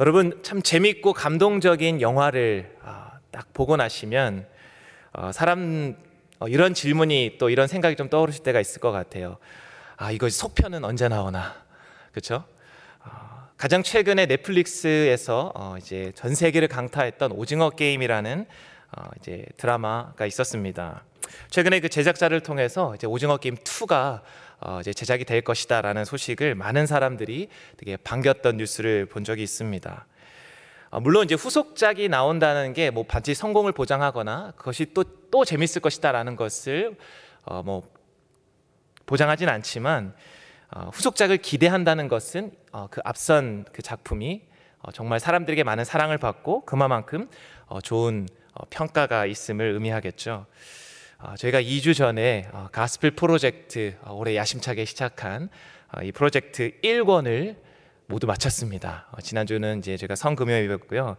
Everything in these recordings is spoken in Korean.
여러분 참 재밌고 감동적인 영화를 아, 딱 보고 나시면 어, 사람 어, 이런 질문이 또 이런 생각이 좀 떠오르실 때가 있을 것 같아요. 아 이거 속편은 언제 나오나, 그렇죠? 가장 최근에 넷플릭스에서 어, 이제 전 세계를 강타했던 오징어 게임이라는 어, 이제 드라마가 있었습니다. 최근에 그 제작자를 통해서 이제 오징어 게임 2가 어, 이제 제작이 될 것이다라는 소식을 많은 사람들이 되게 반겼던 뉴스를 본 적이 있습니다. 어, 물론 이제 후속작이 나온다는 게 뭐 반드시 성공을 보장하거나 그것이 또 또 재밌을 것이다라는 것을 어, 뭐 보장하진 않지만 어, 후속작을 기대한다는 것은 어, 그 앞선 그 작품이 어, 정말 사람들에게 많은 사랑을 받고 그만큼 어, 좋은 어, 평가가 있음을 의미하겠죠. 어, 저희가 2주 전에 어, 가스펠 프로젝트 어, 올해 야심차게 시작한 어, 이 프로젝트 1권을 모두 마쳤습니다. 어, 지난주는 이제 제가 성금요일이었고요.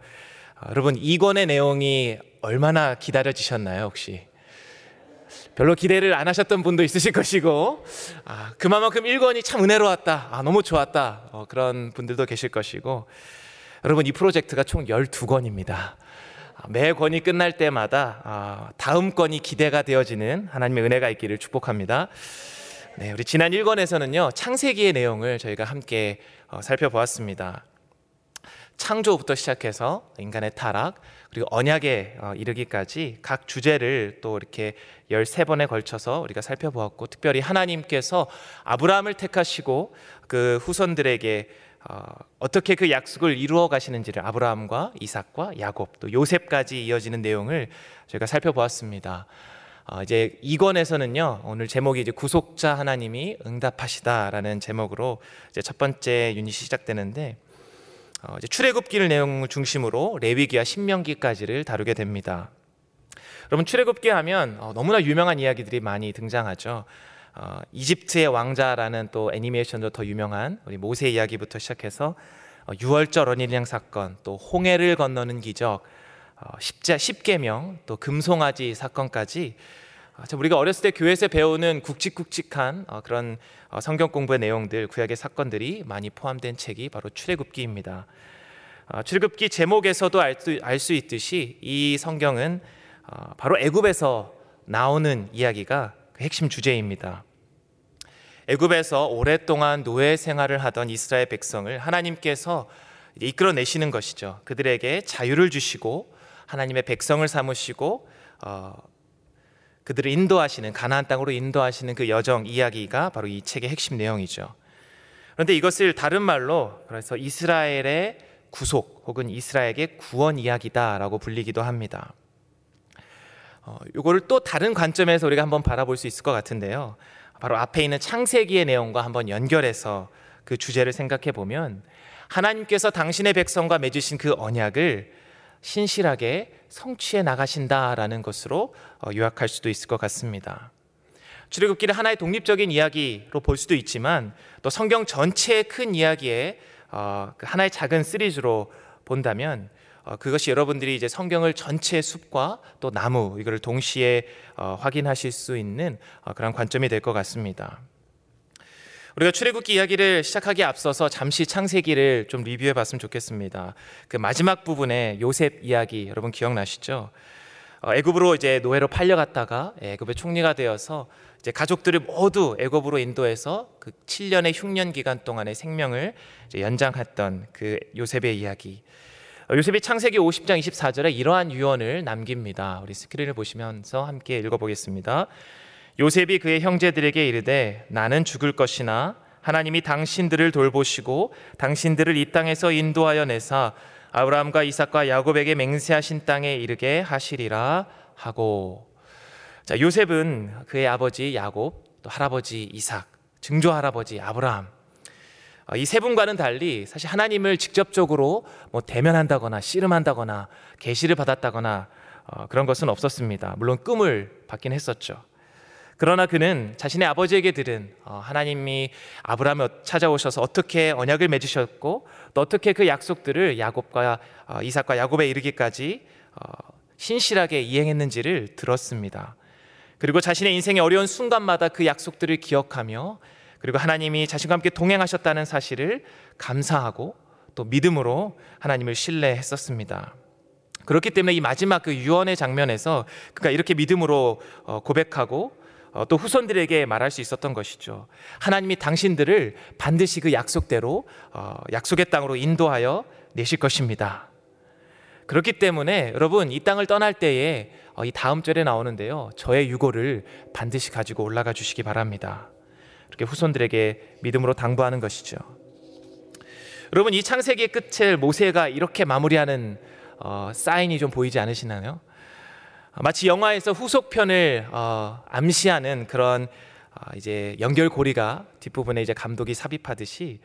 어, 여러분 2권의 내용이 얼마나 기다려지셨나요, 혹시? 별로 기대를 안 하셨던 분도 있으실 것이고 아, 그만큼 1권이 참 은혜로웠다. 아, 너무 좋았다. 어, 그런 분들도 계실 것이고 여러분 이 프로젝트가 총 12권입니다. 아, 매 권이 끝날 때마다 아, 다음 권이 기대가 되어지는 하나님의 은혜가 있기를 축복합니다. 네, 우리 지난 1권에서는요 창세기의 내용을 저희가 함께 어, 살펴보았습니다. 창조부터 시작해서 인간의 타락 그리고 언약에 어, 이르기까지 각 주제를 또 이렇게 13번에 걸쳐서 우리가 살펴보았고 특별히 하나님께서 아브라함을 택하시고 그 후손들에게 어, 어떻게 그 약속을 이루어 가시는지를 아브라함과 이삭과 야곱 또 요셉까지 이어지는 내용을 저희가 살펴보았습니다. 어, 이제 2권에서는요 오늘 제목이 이제 구속자 하나님이 응답하시다라는 제목으로 이제 첫 번째 유닛이 시작되는데 어, 이제 출애굽기를 내용을 중심으로 레위기와 신명기까지를 다루게 됩니다. 여러분 출애굽기 하면 어, 너무나 유명한 이야기들이 많이 등장하죠. 어, 이집트의 왕자라는 또 애니메이션도 더 유명한 우리 모세 이야기부터 시작해서 어, 유월절 어린양 사건, 또 홍해를 건너는 기적, 어, 십자 십계명, 또 금송아지 사건까지 어, 참 우리가 어렸을 때 교회에서 배우는 굵직굵직한 어, 그런 어, 성경 공부의 내용들, 구약의 사건들이 많이 포함된 책이 바로 출애굽기입니다. 어, 출애굽기 제목에서도 알 수 있듯이 이 성경은 어, 바로 애굽에서 나오는 이야기가 그 핵심 주제입니다. 애굽에서 오랫동안 노예 생활을 하던 이스라엘 백성을 하나님께서 이끌어내시는 것이죠. 그들에게 자유를 주시고 하나님의 백성을 삼으시고 어, 그들을 인도하시는 가나안 땅으로 인도하시는 그 여정 이야기가 바로 이 책의 핵심 내용이죠. 그런데 이것을 다른 말로 그래서 이스라엘의 구속 혹은 이스라엘의 구원 이야기다라고 불리기도 합니다. 어, 이거를 또 다른 관점에서 우리가 한번 바라볼 수 있을 것 같은데요. 바로 앞에 있는 창세기의 내용과 한번 연결해서 그 주제를 생각해 보면 하나님께서 당신의 백성과 맺으신 그 언약을 신실하게 성취해 나가신다라는 것으로 어, 요약할 수도 있을 것 같습니다. 출애굽기를 하나의 독립적인 이야기로 볼 수도 있지만 또 성경 전체의 큰 이야기에 어, 그 하나의 작은 시리즈로 본다면 어, 그것이 여러분들이 이제 성경을 전체 숲과 또 나무 이거를 동시에 어, 확인하실 수 있는 어, 그런 관점이 될 것 같습니다. 우리가 출애굽기 이야기를 시작하기에 앞서서 잠시 창세기를 좀 리뷰해 봤으면 좋겠습니다. 그 마지막 부분에 요셉 이야기 여러분 기억나시죠? 애굽으로 이제 노예로 팔려갔다가 애굽의 총리가 되어서 이제 가족들을 모두 애굽으로 인도해서 그 7년의 흉년 기간 동안의 생명을 연장했던 그 요셉의 이야기. 요셉이 창세기 50장 24절에 이러한 유언을 남깁니다. 우리 스크린을 보시면서 함께 읽어보겠습니다. 요셉이 그의 형제들에게 이르되 나는 죽을 것이나 하나님이 당신들을 돌보시고 당신들을 이 땅에서 인도하여 내사 아브라함과 이삭과 야곱에게 맹세하신 땅에 이르게 하시리라 하고 자 요셉은 그의 아버지 야곱 또 할아버지 이삭 증조 할아버지 아브라함 어, 이 세 분과는 달리 사실 하나님을 직접적으로 뭐 대면한다거나 씨름한다거나 계시를 받았다거나 어, 그런 것은 없었습니다. 물론 꿈을 받긴 했었죠. 그러나 그는 자신의 아버지에게 들은 어, 하나님이 아브라함을 찾아오셔서 어떻게 언약을 맺으셨고 또 어떻게 그 약속들을 야곱과 어, 이삭과 야곱에 이르기까지 어, 신실하게 이행했는지를 들었습니다. 그리고 자신의 인생의 어려운 순간마다 그 약속들을 기억하며 그리고 하나님이 자신과 함께 동행하셨다는 사실을 감사하고 또 믿음으로 하나님을 신뢰했었습니다. 그렇기 때문에 이 마지막 그 유언의 장면에서 그가 이렇게 믿음으로 어, 고백하고 어, 또 후손들에게 말할 수 있었던 것이죠. 하나님이 당신들을 반드시 그 약속대로 어, 약속의 땅으로 인도하여 내실 것입니다. 그렇기 때문에 여러분 이 땅을 떠날 때에 이 다음 절에 나오는데요. 저의 유고를 반드시 가지고 올라가 주시기 바랍니다. 이렇게 후손들에게 믿음으로 당부하는 것이죠. 여러분 이 창세기의 끝을 모세가 이렇게 마무리하는 어, 사인이 좀 보이지 않으시나요? 마치 영화에서 후속편을 어, 암시하는 그런 어, 이제 연결고리가 뒷부분에 이제 감독이 삽입하듯이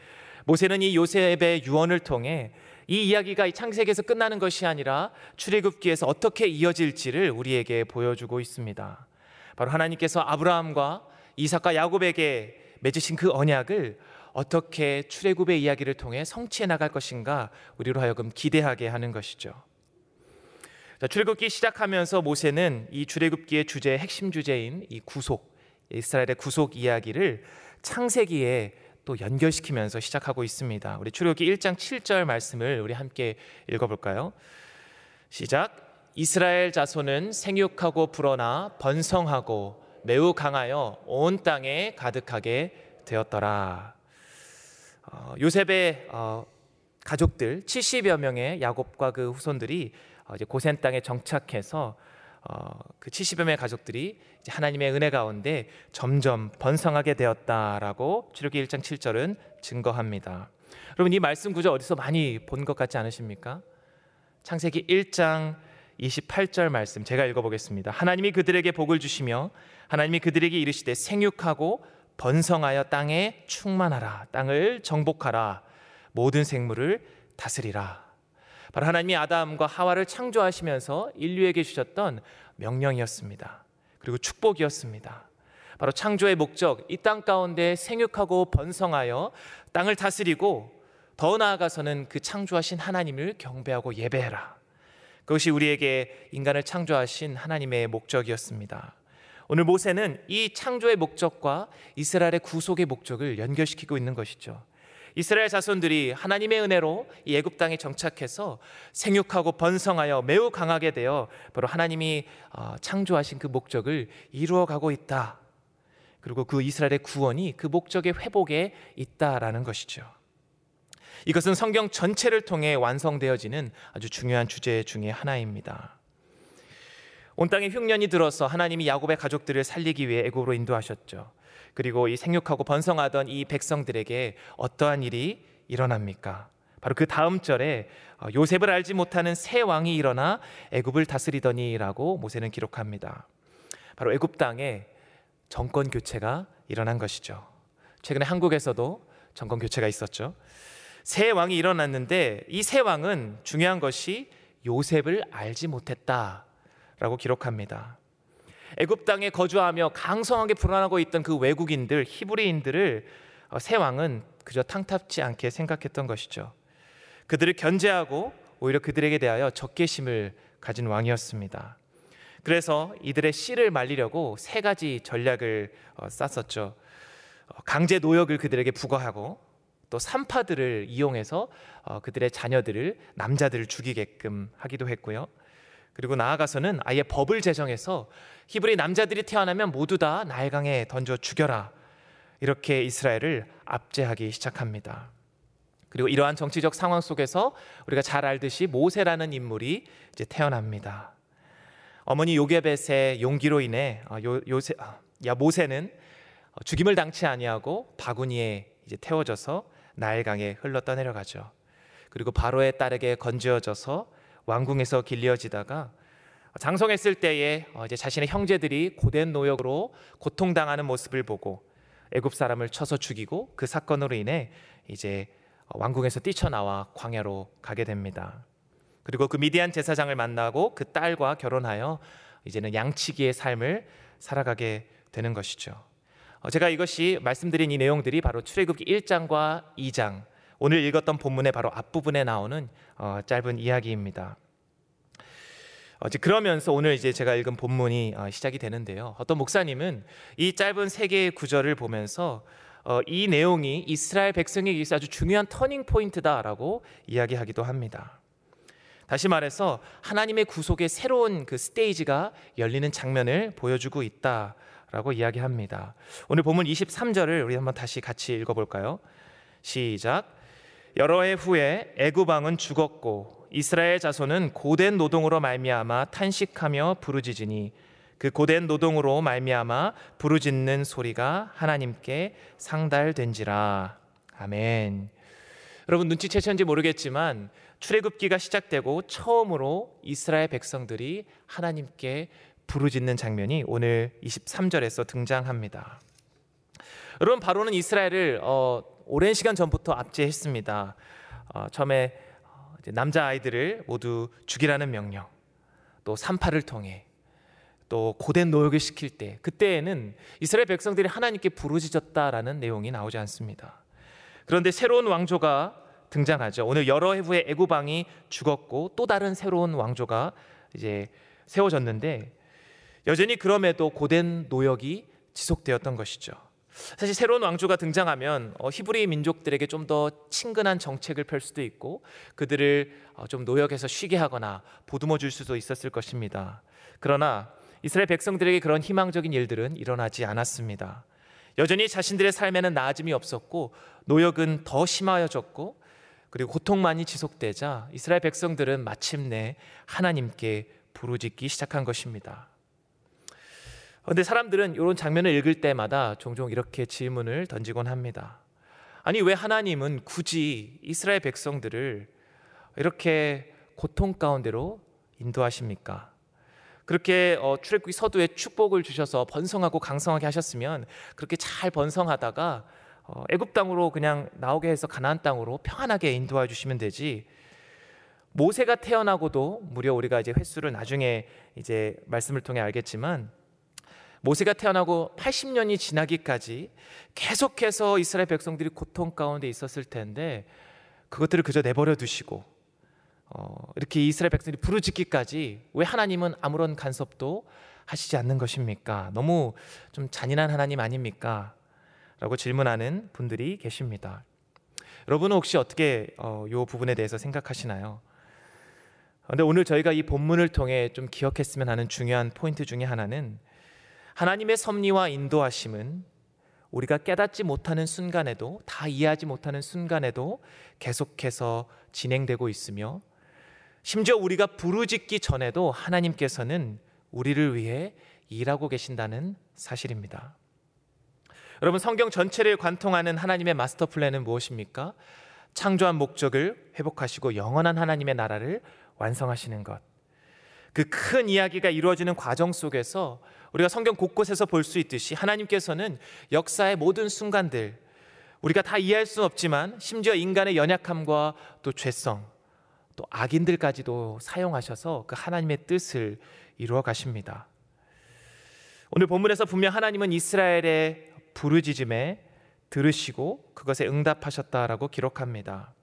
모세는 이 요셉의 유언을 통해 이 이야기가 이 창세기에서 끝나는 것이 아니라 출애굽기에서 어떻게 이어질지를 우리에게 보여주고 있습니다. 바로 하나님께서 아브라함과 이삭과 야곱에게 맺으신 그 언약을 어떻게 출애굽의 이야기를 통해 성취해 나갈 것인가 우리로 하여금 기대하게 하는 것이죠. 자, 출애굽기 시작하면서 모세는 이 출애굽기의 주제의 핵심 주제인 이 구속, 이스라엘의 구속 이야기를 창세기에 또 연결시키면서 시작하고 있습니다. 우리 출애굽기 1장 7절 말씀을 우리 함께 읽어 볼까요? 시작. 이스라엘 자손은 생육하고 불어나 번성하고 매우 강하여 온 땅에 가득하게 되었더라. 어, 요셉의 어, 가족들 70여 명의 야곱과 그 후손들이 어, 이제 고센 땅에 정착해서 어, 그 70여 명의 가족들이 하나님의 은혜 가운데 점점 번성하게 되었다라고 출애굽기 1장 7절은 증거합니다. 여러분 이 말씀 구절 어디서 많이 본 것 같지 않으십니까? 창세기 1장 28절 말씀 제가 읽어보겠습니다. 하나님이 그들에게 복을 주시며 하나님이 그들에게 이르시되 생육하고 번성하여 땅에 충만하라 땅을 정복하라 모든 생물을 다스리라 바로 하나님이 아담과 하와를 창조하시면서 인류에게 주셨던 명령이었습니다. 그리고 축복이었습니다. 바로 창조의 목적, 이 땅 가운데 생육하고 번성하여 땅을 다스리고 더 나아가서는 그 창조하신 하나님을 경배하고 예배해라. 그것이 우리에게 인간을 창조하신 하나님의 목적이었습니다. 오늘 모세는 이 창조의 목적과 이스라엘의 구속의 목적을 연결시키고 있는 것이죠. 이스라엘 자손들이 하나님의 은혜로 이 애굽 땅에 정착해서 생육하고 번성하여 매우 강하게 되어 바로 하나님이 어, 창조하신 그 목적을 이루어가고 있다. 그리고 그 이스라엘의 구원이 그 목적의 회복에 있다라는 것이죠. 이것은 성경 전체를 통해 완성되어지는 아주 중요한 주제 중의 하나입니다. 온 땅에 흉년이 들어서 하나님이 야곱의 가족들을 살리기 위해 애굽으로 인도하셨죠. 그리고 이 생육하고 번성하던 이 백성들에게 어떠한 일이 일어납니까? 바로 그 다음 절에 어, 요셉을 알지 못하는 새 왕이 일어나 애굽을 다스리더니라고 모세는 기록합니다. 바로 애굽 땅에 정권 교체가 일어난 것이죠. 최근에 한국에서도 정권 교체가 있었죠. 새 왕이 일어났는데 이새 왕은 중요한 것이 요셉을 알지 못했다. 라고 기록합니다. 애굽 땅에 거주하며 강성하게 불안하고 있던 그 외국인들 히브리인들을 어, 새 왕은 그저 탕탑지 않게 생각했던 것이죠. 그들을 견제하고 오히려 그들에게 대하여 적개심을 가진 왕이었습니다. 그래서 이들의 씨를 말리려고 세 가지 전략을 어, 쌌었죠. 어, 강제 노역을 그들에게 부과하고 또 산파들을 이용해서 그들의 자녀들을 남자들을 죽이게끔 하기도 했고요. 그리고 나아가서는 아예 법을 제정해서 히브리 남자들이 태어나면 모두 다 나일강에 던져 죽여라. 이렇게 이스라엘을 압제하기 시작합니다. 그리고 이러한 정치적 상황 속에서 우리가 잘 알듯이 모세라는 인물이 이제 태어납니다. 어머니 요게벳의 용기로 인해 어, 요, 요세, 아, 야 모세는 죽임을 당치 아니하고 바구니에 이제 태워져서 나일강에 흘러 떠내려가죠. 그리고 바로의 딸에게 건지어져서 왕궁에서 길려지다가 장성했을 때에 어, 이제 자신의 형제들이 고된 노역으로 고통당하는 모습을 보고 애굽 사람을 쳐서 죽이고 그 사건으로 인해 이제 왕궁에서 뛰쳐나와 광야로 가게 됩니다. 그리고 그 미디안 제사장을 만나고 그 딸과 결혼하여 이제는 양치기의 삶을 살아가게 되는 것이죠. 어, 제가 이것이 말씀드린 이 내용들이 바로 출애굽기 1장과 2장 오늘 읽었던 본문의 바로 앞부분에 나오는 어, 짧은 이야기입니다. 어, 그러면서 오늘 이제 제가 읽은 본문이 어, 시작이 되는데요. 어떤 목사님은 이 짧은 세 개의 구절을 보면서 어, 이 내용이 이스라엘 백성에게 있어 아주 중요한 터닝 포인트다라고 이야기하기도 합니다. 다시 말해서 하나님의 구속의 새로운 그 스테이지가 열리는 장면을 보여주고 있다 라고 이야기합니다. 오늘 본문 23절을 우리 한번 다시 같이 읽어볼까요? 시작. 여러 해 후에 애굽 왕은 죽었고 이스라엘 자손은 고된 노동으로 말미암아 탄식하며 부르짖으니 그 고된 노동으로 말미암아 부르짖는 소리가 하나님께 상달된지라. 아멘. 여러분 눈치채셨는지 모르겠지만 출애굽기가 시작되고 처음으로 이스라엘 백성들이 하나님께 부르짖는 장면이 오늘 23절에서 등장합니다. 여러분 바로는 이스라엘을 어, 오랜 시간 전부터 압제했습니다. 어, 처음에 남자 아이들을 모두 죽이라는 명령, 또 산파를 통해 또 고된 노역을 시킬 때 그때에는 이스라엘 백성들이 하나님께 부르짖었다라는 내용이 나오지 않습니다. 그런데 새로운 왕조가 등장하죠. 오늘 여러 해 후에 애굽 왕이 죽었고 또 다른 새로운 왕조가 이제 세워졌는데 여전히 그럼에도 고된 노역이 지속되었던 것이죠. 사실 새로운 왕조가 등장하면 어, 히브리 민족들에게 좀 더 친근한 정책을 펼 수도 있고 그들을 어, 좀 노역에서 쉬게 하거나 보듬어 줄 수도 있었을 것입니다. 그러나 이스라엘 백성들에게 그런 희망적인 일들은 일어나지 않았습니다. 여전히 자신들의 삶에는 나아짐이 없었고 노역은 더 심하여졌고 그리고 고통만이 지속되자 이스라엘 백성들은 마침내 하나님께 부르짖기 시작한 것입니다. 그런데 사람들은 이런 장면을 읽을 때마다 종종 이렇게 질문을 던지곤 합니다. 아니 왜 하나님은 굳이 이스라엘 백성들을 이렇게 고통 가운데로 인도하십니까? 그렇게 어, 출애굽기 서두에 축복을 주셔서 번성하고 강성하게 하셨으면 그렇게 잘 번성하다가 어, 애굽 땅으로 그냥 나오게 해서 가나안 땅으로 평안하게 인도해 주시면 되지. 모세가 태어나고도 무려 우리가 이제 횟수를 나중에 이제 말씀을 통해 알겠지만 모세가 태어나고 80년이 지나기까지 계속해서 이스라엘 백성들이 고통 가운데 있었을 텐데 그것들을 그저 내버려 두시고 어, 이렇게 이스라엘 백성들이 부르짖기까지 왜 하나님은 아무런 간섭도 하시지 않는 것입니까? 너무 좀 잔인한 하나님 아닙니까? 라고 질문하는 분들이 계십니다. 여러분은 혹시 어떻게 어, 이 부분에 대해서 생각하시나요? 그런데 오늘 저희가 이 본문을 통해 좀 기억했으면 하는 중요한 포인트 중에 하나는 하나님의 섭리와 인도하심은 우리가 깨닫지 못하는 순간에도 다 이해하지 못하는 순간에도 계속해서 진행되고 있으며 심지어 우리가 부르짖기 전에도 하나님께서는 우리를 위해 일하고 계신다는 사실입니다. 여러분 성경 전체를 관통하는 하나님의 마스터 플랜은 무엇입니까? 창조한 목적을 회복하시고 영원한 하나님의 나라를 완성하시는 것. 그 큰 이야기가 이루어지는 과정 속에서 우리가 성경 곳곳에서 볼 수 있듯이 하나님께서는 역사의 모든 순간들 우리가 다 이해할 수는 없지만 심지어 인간의 연약함과 또 죄성 또 악인들까지도 사용하셔서 그 하나님의 뜻을 이루어 가십니다. 오늘 본문에서 분명 하나님은 이스라엘의 부르짖음에 들으시고 그것에 응답하셨다라고 기록합니다.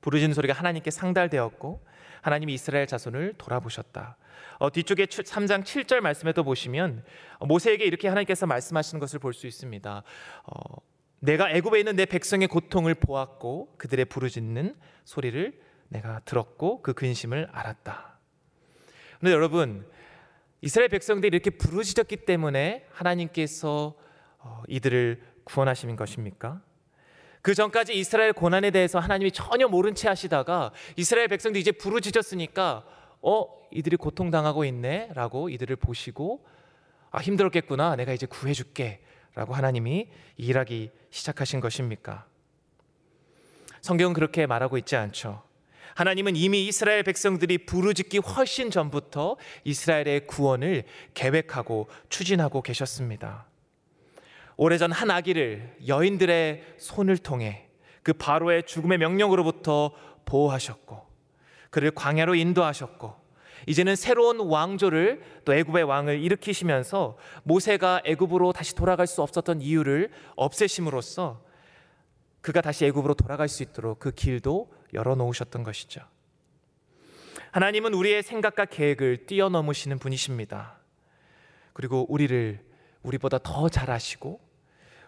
부르짖는 소리가 하나님께 상달되었고 하나님이 이스라엘 자손을 돌아보셨다. 어, 뒤쪽에 3장 7절 말씀에도 보시면 모세에게 이렇게 하나님께서 말씀하시는 것을 볼 수 있습니다. 어, 내가 애굽에 있는 내 백성의 고통을 보았고 그들의 부르짖는 소리를 내가 들었고 그 근심을 알았다. 그런데 여러분 이스라엘 백성들이 이렇게 부르짖었기 때문에 하나님께서 어, 이들을 구원하시는 것입니까? 그 전까지 이스라엘 고난에 대해서 하나님이 전혀 모른 채 하시다가 이스라엘 백성들이 이제 부르짖었으니까 어 이들이 고통 당하고 있네라고 이들을 보시고 아 힘들었겠구나 내가 이제 구해줄게라고 하나님이 일하기 시작하신 것입니까? 성경은 그렇게 말하고 있지 않죠. 하나님은 이미 이스라엘 백성들이 부르짖기 훨씬 전부터 이스라엘의 구원을 계획하고 추진하고 계셨습니다. 오래전 한 아기를 여인들의 손을 통해 그 바로의 죽음의 명령으로부터 보호하셨고 그를 광야로 인도하셨고 이제는 새로운 왕조를 또 애굽의 왕을 일으키시면서 모세가 애굽으로 다시 돌아갈 수 없었던 이유를 없애심으로써 그가 다시 애굽으로 돌아갈 수 있도록 그 길도 열어 놓으셨던 것이죠. 하나님은 우리의 생각과 계획을 뛰어넘으시는 분이십니다. 그리고 우리를 우리보다 더 잘 아시고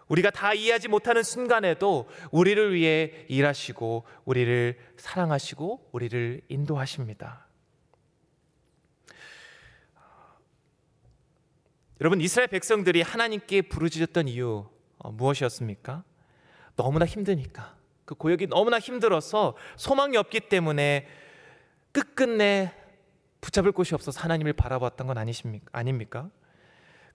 우리가 다 이해하지 못하는 순간에도 우리를 위해 일하시고 우리를 사랑하시고 우리를 인도하십니다. 여러분 이스라엘 백성들이 하나님께 부르짖었던 이유 어, 무엇이었습니까? 너무나 힘드니까 그 고역이 너무나 힘들어서 소망이 없기 때문에 끝끝내 붙잡을 곳이 없어서 하나님을 바라봤던 건 아니십니까? 아닙니까?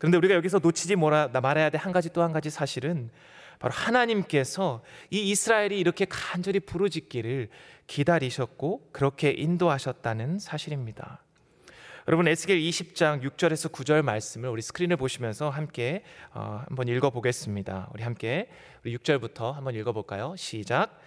그런데 우리가 여기서 놓치지 말아야 될한 가지 또 한 가지 사실은 바로 하나님께서 이 이스라엘이 이렇게 간절히 부르짖기를 기다리셨고 그렇게 인도하셨다는 사실입니다. 여러분 에스겔 20장 6절에서 9절 말씀을 우리 스크린을 보시면서 함께 어, 한번 읽어 보겠습니다. 우리 함께 우리 6절부터 한번 읽어 볼까요? 시작.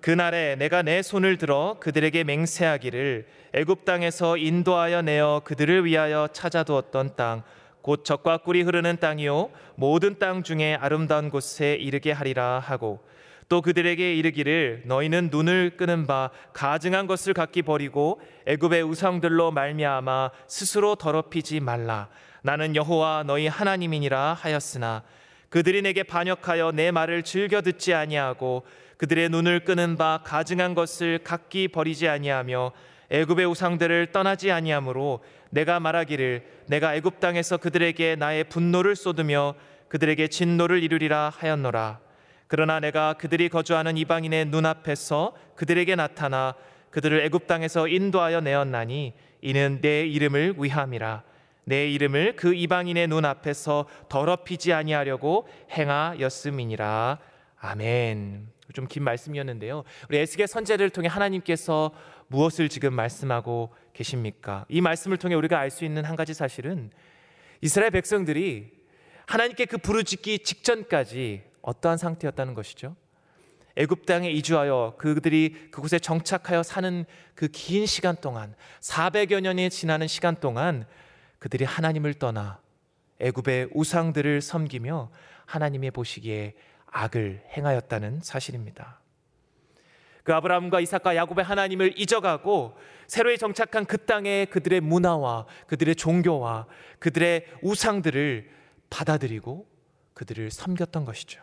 그날에 내가 내 손을 들어 그들에게 맹세하기를 애굽 땅에서 인도하여 내어 그들을 위하여 찾아두었던 땅 곧 적과 꿀이 흐르는 땅이요 모든 땅 중에 아름다운 곳에 이르게 하리라 하고 또 그들에게 이르기를 너희는 눈을 끄는 바 가증한 것을 갖기 버리고 애굽의 우상들로 말미암아 스스로 더럽히지 말라. 나는 여호와 너희 하나님이니라 하였으나 그들이 내게 반역하여 내 말을 즐겨 듣지 아니하고 그들의 눈을 끄는 바 가증한 것을 갖기 버리지 아니하며 애굽의 우상들을 떠나지 아니하므로 내가 말하기를 내가 애굽 땅에서 그들에게 나의 분노를 쏟으며 그들에게 진노를 이루리라 하였노라 그러나 내가 그들이 거주하는 이방인의 눈앞에서 그들에게 나타나 그들을 애굽 땅에서 인도하여 내었나니 이는 내 이름을 위함이라 내 이름을 그 이방인의 눈앞에서 더럽히지 아니하려고 행하였음이니라 아멘. 좀 긴 말씀이었는데요. 우리 에스겔 선제를 통해 하나님께서 무엇을 지금 말씀하고 계십니까? 이 말씀을 통해 우리가 알 수 있는 한 가지 사실은 이스라엘 백성들이 하나님께 그 부르짖기 직전까지 어떠한 상태였다는 것이죠. 애굽 땅에 이주하여 그들이 그곳에 정착하여 사는 그 긴 시간 동안 400여 년이 지나는 시간 동안 그들이 하나님을 떠나 애굽의 우상들을 섬기며 하나님의 보시기에 악을 행하였다는 사실입니다. 그 아브라함과 이삭과 야곱의 하나님을 잊어가고 새로이 정착한 그 땅에 그들의 문화와 그들의 종교와 그들의 우상들을 받아들이고 그들을 섬겼던 것이죠.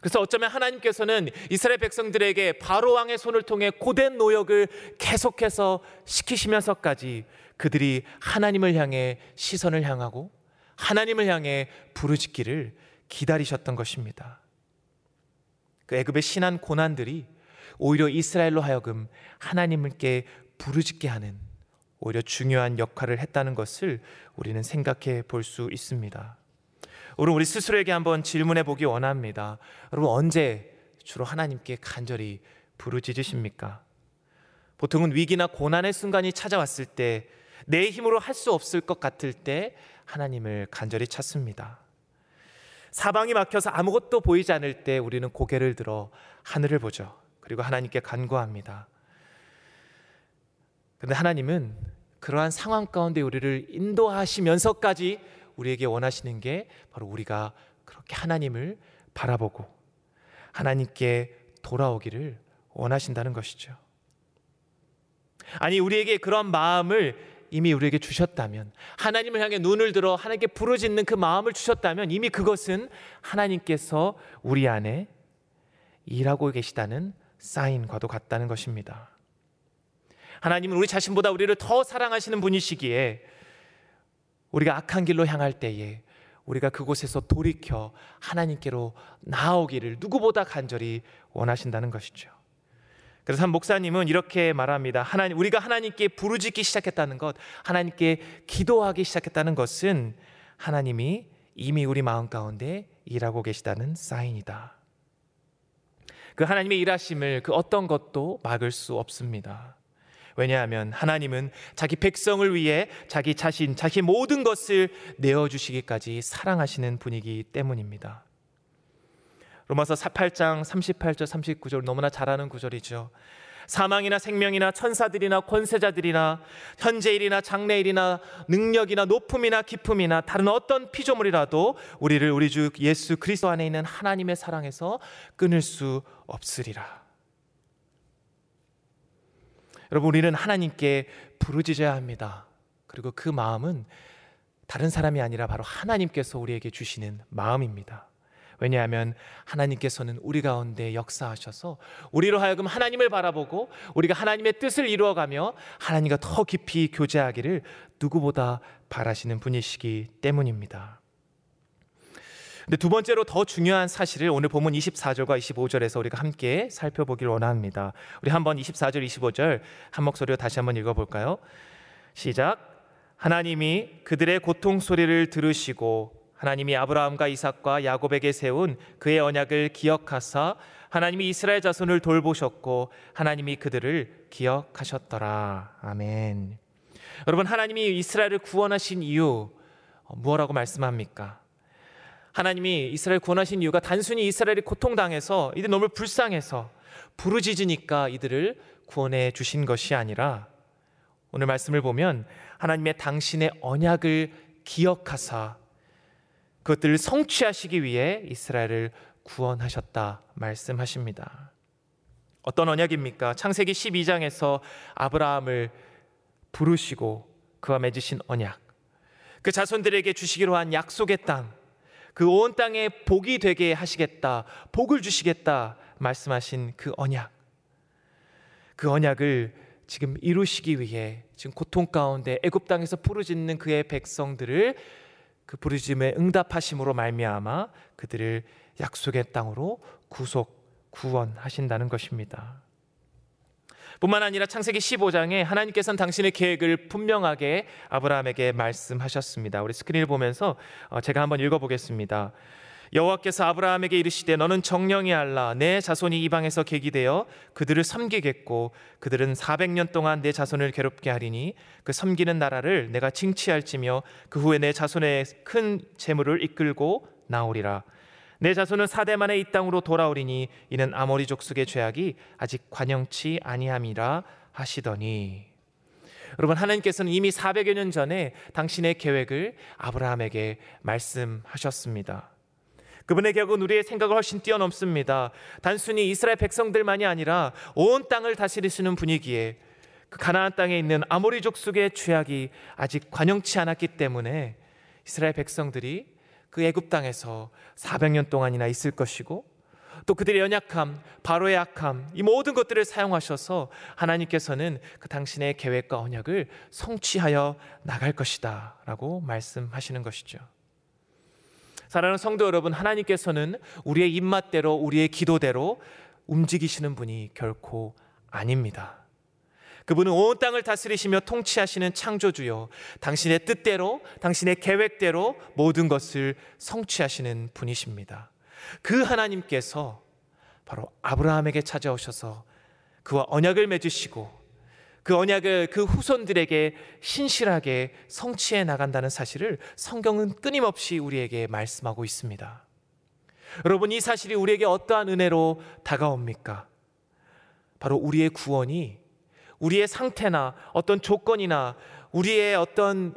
그래서 어쩌면 하나님께서는 이스라엘 백성들에게 바로 왕의 손을 통해 고된 노역을 계속해서 시키시면서까지 그들이 하나님을 향해 시선을 향하고 하나님을 향해 부르짖기를 기다리셨던 것입니다. 그 애굽의 신한 고난들이 오히려 이스라엘로 하여금 하나님께 부르짖게 하는 오히려 중요한 역할을 했다는 것을 우리는 생각해 볼 수 있습니다. 오늘 우리 스스로에게 한번 질문해 보기 원합니다. 여러분 언제 주로 하나님께 간절히 부르짖으십니까? 보통은 위기나 고난의 순간이 찾아왔을 때 내 힘으로 할 수 없을 것 같을 때 하나님을 간절히 찾습니다. 사방이 막혀서 아무것도 보이지 않을 때 우리는 고개를 들어 하늘을 보죠. 그리고 하나님께 간구합니다. 근데 하나님은 그러한 상황 가운데 우리를 인도하시면서까지 우리에게 원하시는 게 바로 우리가 그렇게 하나님을 바라보고 하나님께 돌아오기를 원하신다는 것이죠. 아니, 우리에게 그런 마음을 이미 우리에게 주셨다면 하나님을 향해 눈을 들어 하나님께 부르짖는 그 마음을 주셨다면 이미 그것은 하나님께서 우리 안에 일하고 계시다는 사인과도 같다는 것입니다. 하나님은 우리 자신보다 우리를 더 사랑하시는 분이시기에 우리가 악한 길로 향할 때에 우리가 그곳에서 돌이켜 하나님께로 나오기를 누구보다 간절히 원하신다는 것이죠. 그래서 한 목사님은 이렇게 말합니다. 하나님, 우리가 하나님께 부르짖기 시작했다는 것, 하나님께 기도하기 시작했다는 것은 하나님이 이미 우리 마음 가운데 일하고 계시다는 사인이다. 그 하나님의 일하심을 그 어떤 것도 막을 수 없습니다. 왜냐하면 하나님은 자기 백성을 위해 자기 자신, 자기 모든 것을 내어주시기까지 사랑하시는 분이기 때문입니다. 로마서 8장 38절 39절 너무나 잘 아는 구절이죠. 사망이나 생명이나 천사들이나 권세자들이나 현재일이나 장래일이나 능력이나 높음이나 기품이나 다른 어떤 피조물이라도 우리를 우리 주 예수 그리스도 안에 있는 하나님의 사랑에서 끊을 수 없으리라. 여러분 우리는 하나님께 부르짖어야 합니다. 그리고 그 마음은 다른 사람이 아니라 바로 하나님께서 우리에게 주시는 마음입니다. 왜냐하면 하나님께서는 우리 가운데 역사하셔서 우리로 하여금 하나님을 바라보고 우리가 하나님의 뜻을 이루어가며 하나님과 더 깊이 교제하기를 누구보다 바라시는 분이시기 때문입니다. 근데 두 번째로 더 중요한 사실을 오늘 본문 24절과 25절에서 우리가 함께 살펴보길 원합니다. 우리 한번 24절, 25절 한 목소리로 다시 한번 읽어볼까요? 시작. 하나님이 그들의 고통 소리를 들으시고 하나님이 아브라함과 이삭과 야곱에게 세운 그의 언약을 기억하사 하나님이 이스라엘 자손을 돌보셨고 하나님이 그들을 기억하셨더라. 아멘. 여러분 하나님이 이스라엘을 구원하신 이유 무엇라고 말씀합니까? 하나님이 이스라엘 구원하신 이유가 단순히 이스라엘이 고통당해서 이들 너무 불쌍해서 부르짖으니까 이들을 구원해 주신 것이 아니라 오늘 말씀을 보면 하나님의 당신의 언약을 기억하사 그것들을 성취하시기 위해 이스라엘을 구원하셨다 말씀하십니다. 어떤 언약입니까? 창세기 12장에서 아브라함을 부르시고 그와 맺으신 언약. 그 자손들에게 주시기로 한 약속의 땅. 그 온 땅에 복이 되게 하시겠다. 복을 주시겠다. 말씀하신 그 언약. 그 언약을 지금 이루시기 위해 지금 고통 가운데 애굽 땅에서 부르짖는 그의 백성들을 그 부르짖음에 응답하심으로 말미암아 그들을 약속의 땅으로 구속 구원하신다는 것입니다. 뿐만 아니라 창세기 15장에 하나님께서는 당신의 계획을 분명하게 아브라함에게 말씀하셨습니다. 우리 스크린을 보면서 어, 제가 한번 읽어보겠습니다. 여호와께서 아브라함에게 이르시되 너는 정령이 알라. 내 자손이 이방에서 계기되어 그들을 섬기겠고 그들은 400년 동안 내 자손을 괴롭게 하리니 그 섬기는 나라를 내가 징치할지며 그 후에 내 자손의 큰 재물을 이끌고 나오리라. 내 자손은 사대 만에 이 땅으로 돌아오리니 이는 아모리 족속의 죄악이 아직 관영치 아니함이라 하시더니. 여러분 하나님께서는 이미 400여 년 전에 당신의 계획을 아브라함에게 말씀하셨습니다. 그분의 계획은 우리의 생각을 훨씬 뛰어넘습니다. 단순히 이스라엘 백성들만이 아니라 온 땅을 다스리시는 분이기에 그 가나안 땅에 있는 아모리 족속의 죄악이 아직 관영치 않았기 때문에 이스라엘 백성들이 그 애굽 땅에서 400년 동안이나 있을 것이고 또 그들의 연약함, 바로의 악함, 이 모든 것들을 사용하셔서 하나님께서는 그 당신의 계획과 언약을 성취하여 나갈 것이다 라고 말씀하시는 것이죠. 사랑하는 성도 여러분, 하나님께서는 우리의 입맛대로 우리의 기도대로 움직이시는 분이 결코 아닙니다. 그분은 온 땅을 다스리시며 통치하시는 창조주요. 당신의 뜻대로, 당신의 계획대로 모든 것을 성취하시는 분이십니다. 그 하나님께서 바로 아브라함에게 찾아오셔서 그와 언약을 맺으시고 그 언약을 그 후손들에게 신실하게 성취해 나간다는 사실을 성경은 끊임없이 우리에게 말씀하고 있습니다. 여러분, 이 사실이 우리에게 어떠한 은혜로 다가옵니까? 바로 우리의 구원이 우리의 상태나 어떤 조건이나 우리의 어떤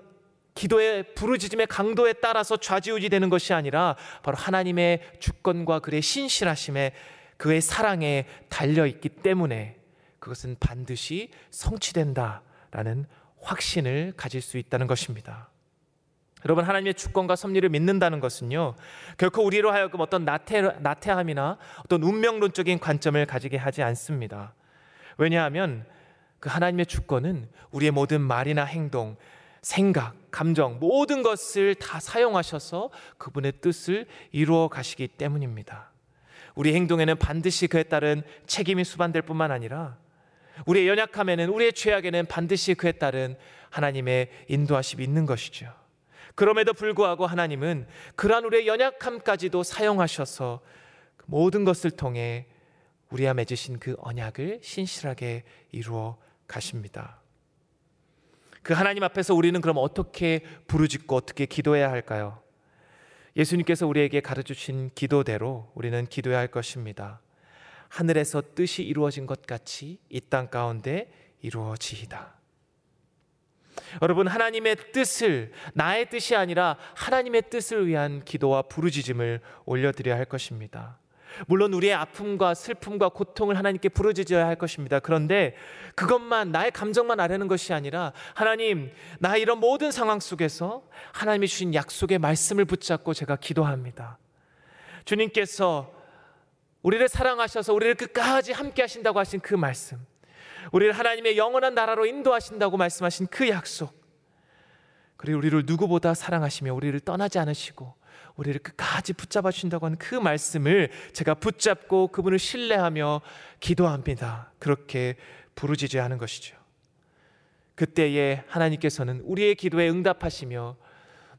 기도의 부르짖음의 강도에 따라서 좌지우지 되는 것이 아니라 바로 하나님의 주권과 그의 신실하심에 그의 사랑에 달려 있기 때문에 그것은 반드시 성취된다라는 확신을 가질 수 있다는 것입니다. 여러분 하나님의 주권과 섭리를 믿는다는 것은요 결코 우리로 하여금 어떤 나태, 나태함이나 어떤 운명론적인 관점을 가지게 하지 않습니다. 왜냐하면 그 하나님의 주권은 우리의 모든 말이나 행동, 생각, 감정, 모든 것을 다 사용하셔서 그분의 뜻을 이루어 가시기 때문입니다. 우리 행동에는 반드시 그에 따른 책임이 수반될 뿐만 아니라 우리의 연약함에는 우리의 죄악에는 반드시 그에 따른 하나님의 인도하심이 있는 것이죠. 그럼에도 불구하고 하나님은 그러한 우리의 연약함까지도 사용하셔서 그 모든 것을 통해 우리와 맺으신 그 언약을 신실하게 이루어 가십니다. 그 하나님 앞에서 우리는 그럼 어떻게 부르짖고 어떻게 기도해야 할까요? 예수님께서 우리에게 가르쳐 주신 기도대로 우리는 기도해야 할 것입니다. 하늘에서 뜻이 이루어진 것 같이 이 땅 가운데 이루어지이다. 여러분 하나님의 뜻을 나의 뜻이 아니라 하나님의 뜻을 위한 기도와 부르짖음을 올려드려야 할 것입니다. 물론 우리의 아픔과 슬픔과 고통을 하나님께 부르짖어야 할 것입니다. 그런데 그것만 나의 감정만 아려는 것이 아니라 하나님 나 이런 모든 상황 속에서 하나님이 주신 약속의 말씀을 붙잡고 제가 기도합니다. 주님께서 우리를 사랑하셔서 우리를 끝까지 함께 하신다고 하신 그 말씀. 우리를 하나님의 영원한 나라로 인도하신다고 말씀하신 그 약속. 그리고 우리를 누구보다 사랑하시며 우리를 떠나지 않으시고 우리를 끝까지 붙잡아 주신다고 하는 그 말씀을 제가 붙잡고 그분을 신뢰하며 기도합니다. 그렇게 부르짖어야 하는 것이죠. 그때에 하나님께서는 우리의 기도에 응답하시며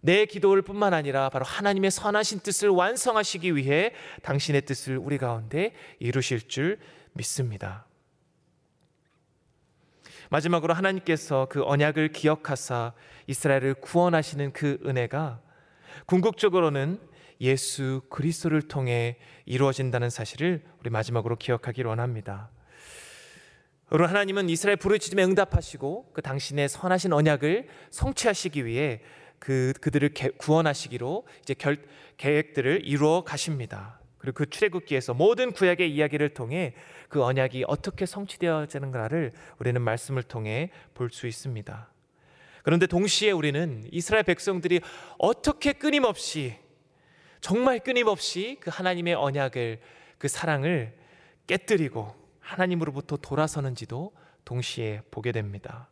내 기도를 뿐만 아니라 바로 하나님의 선하신 뜻을 완성하시기 위해 당신의 뜻을 우리 가운데 이루실 줄 믿습니다. 마지막으로 하나님께서 그 언약을 기억하사 이스라엘을 구원하시는 그 은혜가 궁극적으로는 예수 그리스도를 통해 이루어진다는 사실을 우리 마지막으로 기억하기를 원합니다. 여러분 하나님은 이스라엘 부르짖음에 응답하시고 그 당신의 선하신 언약을 성취하시기 위해 그 그들을 구원하시기로 이제 결, 계획들을 이루어 가십니다. 그리고 그 출애굽기에서 모든 구약의 이야기를 통해 그 언약이 어떻게 성취되어지는가를 우리는 말씀을 통해 볼 수 있습니다. 그런데 동시에 우리는 이스라엘 백성들이 어떻게 끊임없이 정말 끊임없이 그 하나님의 언약을 그 사랑을 깨뜨리고 하나님으로부터 돌아서는지도 동시에 보게 됩니다.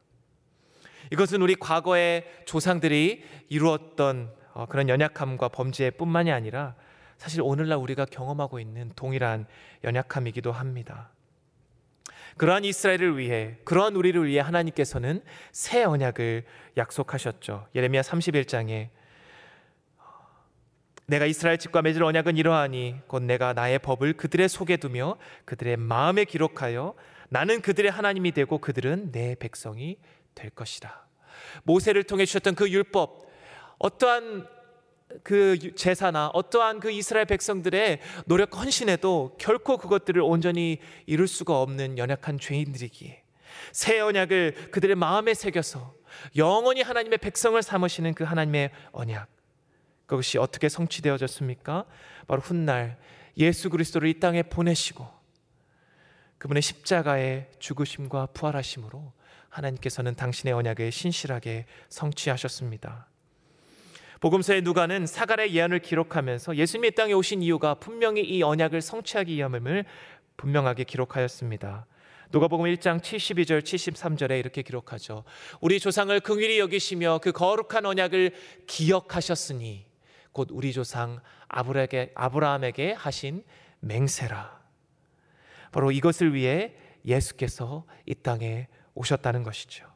이것은 우리 과거의 조상들이 이루었던 어, 그런 연약함과 범죄뿐만이 아니라 사실 오늘날 우리가 경험하고 있는 동일한 연약함이기도 합니다. 그러한 이스라엘을 위해 그러한 우리를 위해 하나님께서는 새 언약을 약속하셨죠. 예레미야 31장에 내가 이스라엘 집과 맺을 언약은 이러하니 곧 내가 나의 법을 그들의 속에 두며 그들의 마음에 기록하여 나는 그들의 하나님이 되고 그들은 내 백성이 될 것이라. 모세를 통해 주셨던 그 율법 어떠한 그 제사나 어떠한 그 이스라엘 백성들의 노력 헌신에도 결코 그것들을 온전히 이룰 수가 없는 연약한 죄인들이기에 새 언약을 그들의 마음에 새겨서 영원히 하나님의 백성을 삼으시는 그 하나님의 언약 그것이 어떻게 성취되어졌습니까? 바로 훗날 예수 그리스도를 이 땅에 보내시고 그분의 십자가의 죽으심과 부활하심으로 하나님께서는 당신의 언약을 신실하게 성취하셨습니다. 복음서의 누가는 사갈의 예언을 기록하면서 예수님이 땅에 오신 이유가 분명히 이 언약을 성취하기 위함을 분명하게 기록하였습니다. 누가복음 1장 72절 73절에 이렇게 기록하죠. 우리 조상을 긍휼히 여기시며 그 거룩한 언약을 기억하셨으니 곧 우리 조상 아브라함에게 하신 맹세라. 바로 이것을 위해 예수께서 이 땅에 오셨다는 것이죠.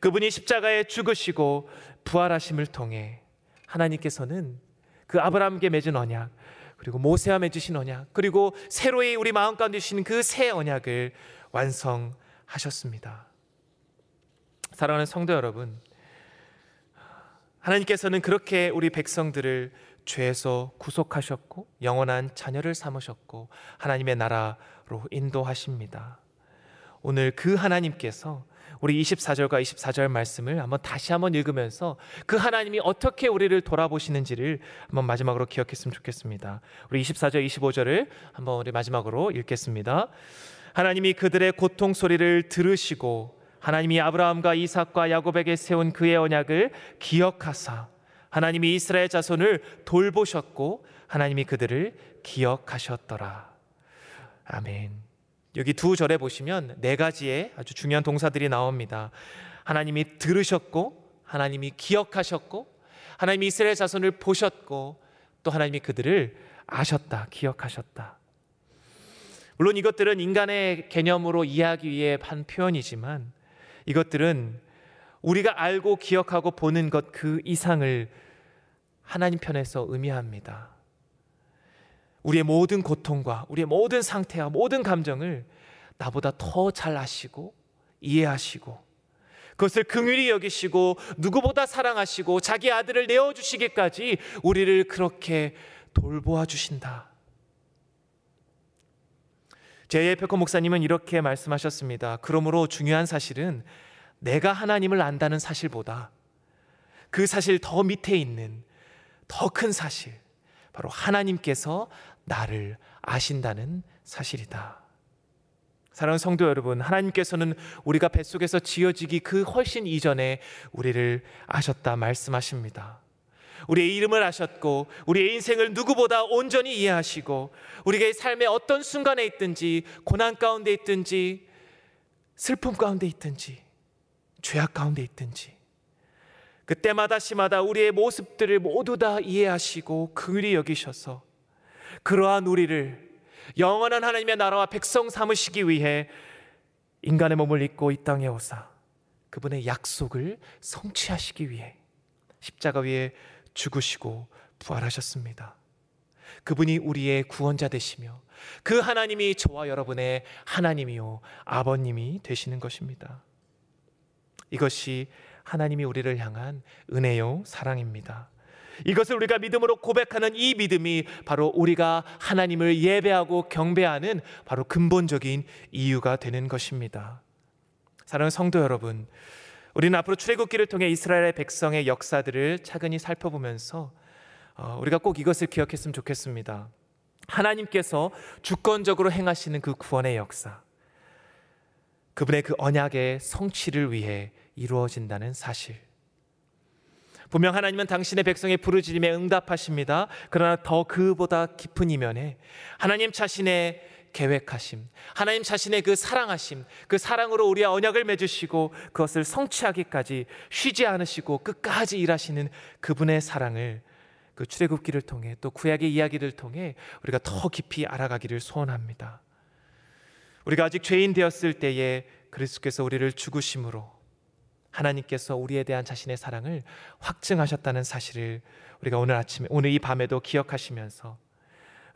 그분이 십자가에 죽으시고 부활하심을 통해 하나님께서는 그 아브라함께 맺은 언약 그리고 모세와 맺으신 언약 그리고 새로이 우리 마음 가운데 주신 그 새 언약을 완성하셨습니다. 사랑하는 성도 여러분, 하나님께서는 그렇게 우리 백성들을 죄에서 구속하셨고 영원한 자녀를 삼으셨고 하나님의 나라로 인도하십니다. 오늘 그 하나님께서 우리 24절과 24절 말씀을 한번 다시 한번 읽으면서 그 하나님이 어떻게 우리를 돌아보시는지를 한번 마지막으로 기억했으면 좋겠습니다. 우리 24절, 25절을 한번 우리 마지막으로 읽겠습니다. 하나님이 그들의 고통 소리를 들으시고 하나님이 아브라함과 이삭과 야곱에게 세운 그의 언약을 기억하사 하나님이 이스라엘 자손을 돌보셨고 하나님이 그들을 기억하셨더라. 아멘. 여기 두 절에 보시면 네 가지의 아주 중요한 동사들이 나옵니다. 하나님이 들으셨고, 하나님이 기억하셨고, 하나님이 이스라엘 자손을 보셨고, 또 하나님이 그들을 아셨다, 기억하셨다. 물론 이것들은 인간의 개념으로 이해하기 위해 한 표현이지만 이것들은 우리가 알고 기억하고 보는 것 그 이상을 하나님 편에서 의미합니다. 우리의 모든 고통과 우리의 모든 상태와 모든 감정을 나보다 더 잘 아시고 이해하시고 그것을 긍휼히 여기시고 누구보다 사랑하시고 자기 아들을 내어 주시기까지 우리를 그렇게 돌보아 주신다. 제예 페코 목사님은 이렇게 말씀하셨습니다. 그러므로 중요한 사실은 내가 하나님을 안다는 사실보다 그 사실 더 밑에 있는 더 큰 사실 바로 하나님께서 나를 아신다는 사실이다. 사랑하는 성도 여러분, 하나님께서는 우리가 뱃속에서 지어지기 그 훨씬 이전에 우리를 아셨다 말씀하십니다. 우리의 이름을 아셨고 우리의 인생을 누구보다 온전히 이해하시고 우리의 삶의 어떤 순간에 있든지 고난 가운데 있든지 슬픔 가운데 있든지 죄악 가운데 있든지 그때마다 시마다 우리의 모습들을 모두 다 이해하시고 긍휼히 여기셔서 그러한 우리를 영원한 하나님의 나라와 백성 삼으시기 위해 인간의 몸을 입고 이 땅에 오사 그분의 약속을 성취하시기 위해 십자가 위에 죽으시고 부활하셨습니다. 그분이 우리의 구원자 되시며 그 하나님이 저와 여러분의 하나님이요 아버님이 되시는 것입니다. 이것이 하나님이 우리를 향한 은혜요 사랑입니다. 이것을 우리가 믿음으로 고백하는 이 믿음이 바로 우리가 하나님을 예배하고 경배하는 바로 근본적인 이유가 되는 것입니다. 사랑하는 성도 여러분, 우리는 앞으로 출애굽기를 통해 이스라엘의 백성의 역사들을 차근히 살펴보면서 어, 우리가 꼭 이것을 기억했으면 좋겠습니다. 하나님께서 주권적으로 행하시는 그 구원의 역사, 그분의 그 언약의 성취를 위해 이루어진다는 사실. 분명 하나님은 당신의 백성의 부르짖음에 응답하십니다. 그러나 더 그보다 깊은 이면에 하나님 자신의 계획하심, 하나님 자신의 그 사랑하심, 그 사랑으로 우리의 언약을 맺으시고 그것을 성취하기까지 쉬지 않으시고 끝까지 일하시는 그분의 사랑을 그 출애굽기를 통해 또 구약의 이야기를 통해 우리가 더 깊이 알아가기를 소원합니다. 우리가 아직 죄인 되었을 때에 그리스도께서 우리를 죽으심으로 하나님께서 우리에 대한 자신의 사랑을 확증하셨다는 사실을 우리가 오늘 아침에 오늘 이 밤에도 기억하시면서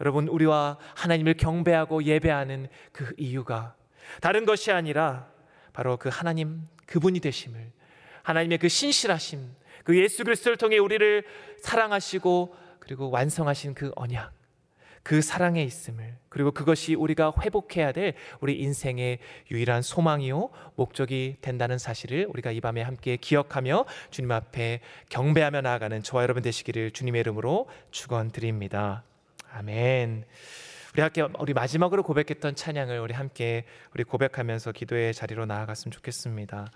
여러분 우리와 하나님을 경배하고 예배하는 그 이유가 다른 것이 아니라 바로 그 하나님 그분이 되심을 하나님의 그 신실하심 그 예수 그리스도를 통해 우리를 사랑하시고 그리고 완성하신 그 언약 그 사랑에 있음을 그리고 그것이 우리가 회복해야 될 우리 인생의 유일한 소망이요 목적이 된다는 사실을 우리가 이 밤에 함께 기억하며 주님 앞에 경배하며 나아가는 저와 여러분 되시기를 주님의 이름으로 축원드립니다. 아멘. 우리 함께 우리 마지막으로 고백했던 찬양을 우리 함께 우리 고백하면서 기도의 자리로 나아갔으면 좋겠습니다.